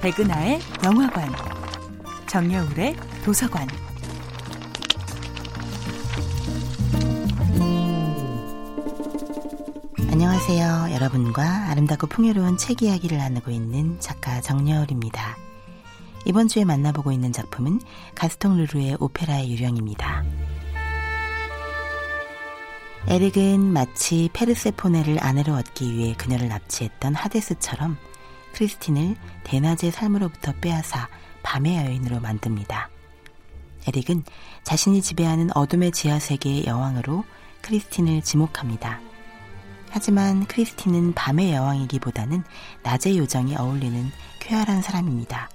백은하의 영화관, 정여울의 도서관. 안녕하세요. 여러분과 아름답고 풍요로운 책 이야기를 나누고 있는 작가 정여울입니다. 이번 주에 만나보고 있는 작품은 가스통 르루의 오페라의 유령입니다. 에릭은 마치 페르세포네를 아내로 얻기 위해 그녀를 납치했던 하데스처럼 크리스틴을 대낮의 삶으로부터 빼앗아 밤의 여인으로 만듭니다. 에릭은 자신이 지배하는 어둠의 지하 세계의 여왕으로 크리스틴을 지목합니다. 하지만 크리스틴은 밤의 여왕이기보다는 낮의 요정이 어울리는 쾌활한 사람입니다.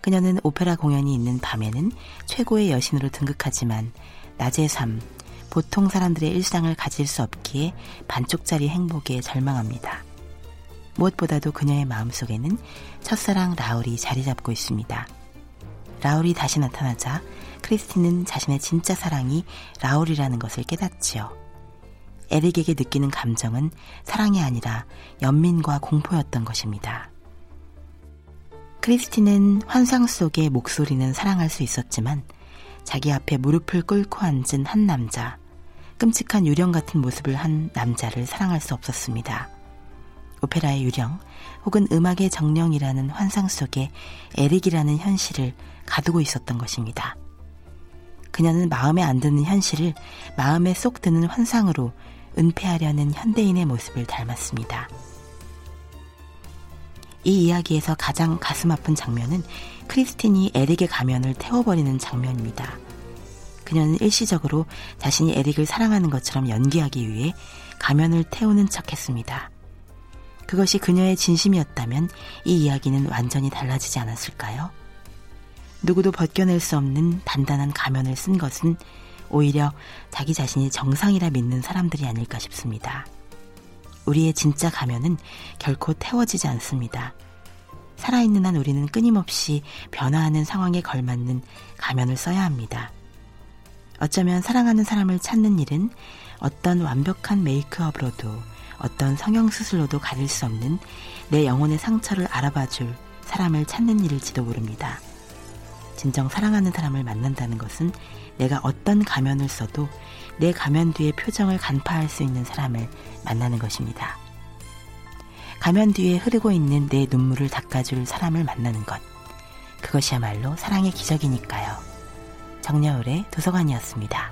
그녀는 오페라 공연이 있는 밤에는 최고의 여신으로 등극하지만 낮의 삶, 보통 사람들의 일상을 가질 수 없기에 반쪽짜리 행복에 절망합니다. 무엇보다도 그녀의 마음속에는 첫사랑 라울이 자리 잡고 있습니다. 라울이 다시 나타나자 크리스틴은 자신의 진짜 사랑이 라울이라는 것을 깨닫지요. 에릭에게 느끼는 감정은 사랑이 아니라 연민과 공포였던 것입니다. 크리스틴은 환상 속의 목소리는 사랑할 수 있었지만 자기 앞에 무릎을 꿇고 앉은 한 남자, 끔찍한 유령 같은 모습을 한 남자를 사랑할 수 없었습니다. 오페라의 유령 혹은 음악의 정령이라는 환상 속에 에릭이라는 현실을 가두고 있었던 것입니다. 그녀는 마음에 안 드는 현실을 마음에 쏙 드는 환상으로 은폐하려는 현대인의 모습을 닮았습니다. 이 이야기에서 가장 가슴 아픈 장면은 크리스틴이 에릭의 가면을 태워버리는 장면입니다. 그녀는 일시적으로 자신이 에릭을 사랑하는 것처럼 연기하기 위해 가면을 태우는 척 했습니다. 그것이 그녀의 진심이었다면 이 이야기는 완전히 달라지지 않았을까요? 누구도 벗겨낼 수 없는 단단한 가면을 쓴 것은 오히려 자기 자신이 정상이라 믿는 사람들이 아닐까 싶습니다. 우리의 진짜 가면은 결코 태워지지 않습니다. 살아있는 한 우리는 끊임없이 변화하는 상황에 걸맞는 가면을 써야 합니다. 어쩌면 사랑하는 사람을 찾는 일은 어떤 완벽한 메이크업으로도 어떤 성형 수술로도 가릴 수 없는 내 영혼의 상처를 알아봐 줄 사람을 찾는 일일지도 모릅니다. 진정 사랑하는 사람을 만난다는 것은 내가 어떤 가면을 써도 내 가면 뒤의 표정을 간파할 수 있는 사람을 만나는 것입니다. 가면 뒤에 흐르고 있는 내 눈물을 닦아줄 사람을 만나는 것. 그것이야말로 사랑의 기적이니까요. 정여울의 도서관이었습니다.